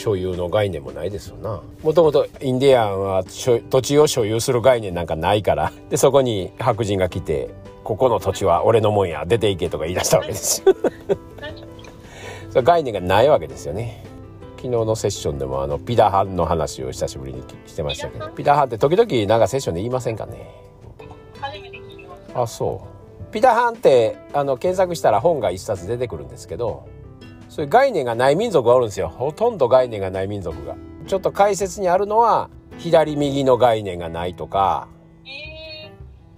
所有の概念もないですよな。もともとインディアンは土地を所有する概念なんかないから。でそこに白人が来て「ここの土地は俺のもんや出ていけ」とか言い出したわけですよ。その概念がないわけですよね。昨日のセッションでもあのピダハンの話を久しぶりにしてましたけど。ピダハン？って時々なんかセッションで言いませんかね？あそう。ピダハンってあの検索したら本が一冊出てくるんですけどそういう概念がない民族がおるんですよ。ほとんど概念がない民族が。ちょっと解説にあるのは左右の概念がないとか、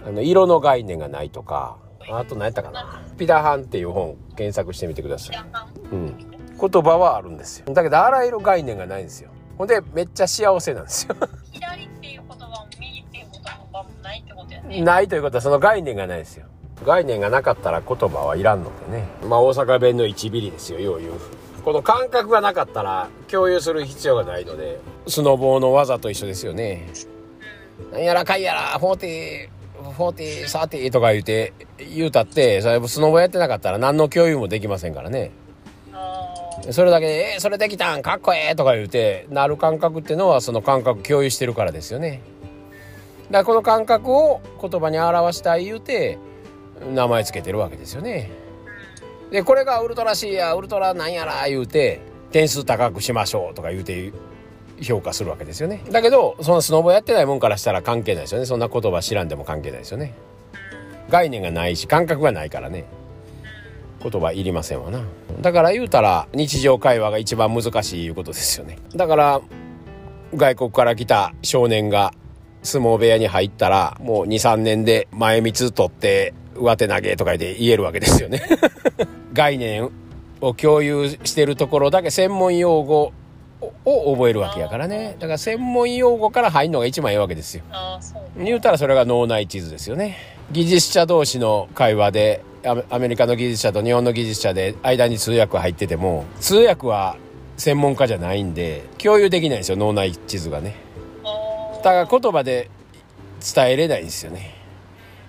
あの色の概念がないとかあと何やったかな。ピダハンっていう本検索してみてください、うん、言葉はあるんですよ。だけどあらゆる概念がないんですよ。ほんでめっちゃ幸せなんですよ。左っていう言葉も右っていう言葉もないってことやね。ないということはその概念がないですよ概念がなかったら言葉はいらんのでねまあ大阪弁の1ビリですよよう言うこの感覚がなかったら共有する必要がないのでスノボーの技と一緒ですよねなんやらかいやら40 40、30とか言うて、言うたって、それスノボやってなかったら何の共有もできませんからね。それだけで、えー、それできたんかっこええとか言うて、なる感覚っていうのはその感覚共有してるからですよね。だからこの感覚を言葉に表したい言うて、名前つけてるわけですよね。で、これがウルトラシーやウルトラなんやら言うて、点数高くしましょうとか言うて評価するわけですよね。だけど、そのスノボやってないもんからしたら関係ないですよね。そんな言葉知らんでも関係ないですよね。概念がないし、感覚がないからね。言葉いりませんわな。だから言うたら日常会話が一番難しいいうことですよね。だから外国から来た少年が相撲部屋に入ったらもう23年で前三取って上手投げとかで言えるわけですよね。概念を共有してるところだけ専門用語を覚えるわけやからね。だから専門用語から入るのが一番いいわけですよ。言うたらそれが脳内地図ですよね。技術者同士の会話でアメリカの技術者と日本の技術者で間に通訳入ってても通訳は専門家じゃないんで共有できないんですよ脳内地図がねだから言葉で伝えれないんですよね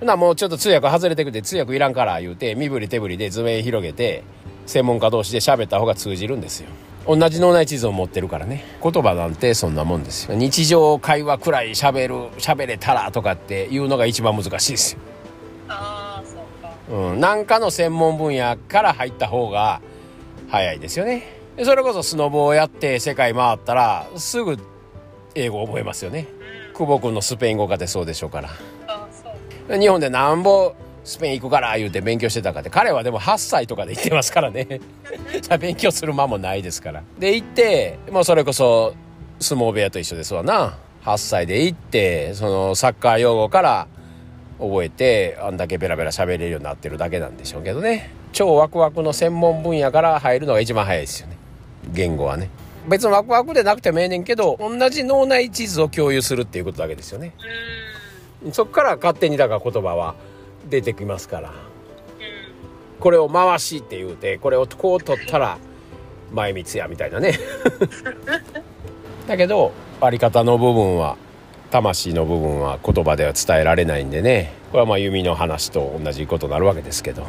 なもうちょっと通訳外れてくて通訳いらんから言うて身振り手振りで図面広げて専門家同士で喋った方が通じるんですよ同じ脳内地図を持ってるからね言葉なんてそんなもんですよ日常会話くらい喋る喋れたらとかっていうのが一番難しいですよああそうかうん何かの専門分野から入った方が早いですよねそれこそスノボをやって世界回ったらすぐ英語覚えますよね、うん、久保君のスペイン語かってそうでしょうから。日本でなんぼスペイン行くから言うて勉強してたかって。彼はでも8歳とかで行ってますからね。勉強する間もないですから。で行ってもうそれこそ相撲部屋と一緒ですわな。8歳で行ってそのサッカー用語から覚えてあんだけベラベラ喋れるようになってるだけなんでしょうけどね。超ワクワクの専門分野から入るのが一番早いですよね。言語はね別にワクワクでなくてもええねんけど同じ脳内地図を共有するっていうことだけですよね。そっから勝手にだから言葉は出てきますから、これを回しって言うてこれをこう取ったら前三やみたいなね。だけどあり方の部分は魂の部分は言葉では伝えられないんでね。これはまあ弓の話と同じことになるわけですけど。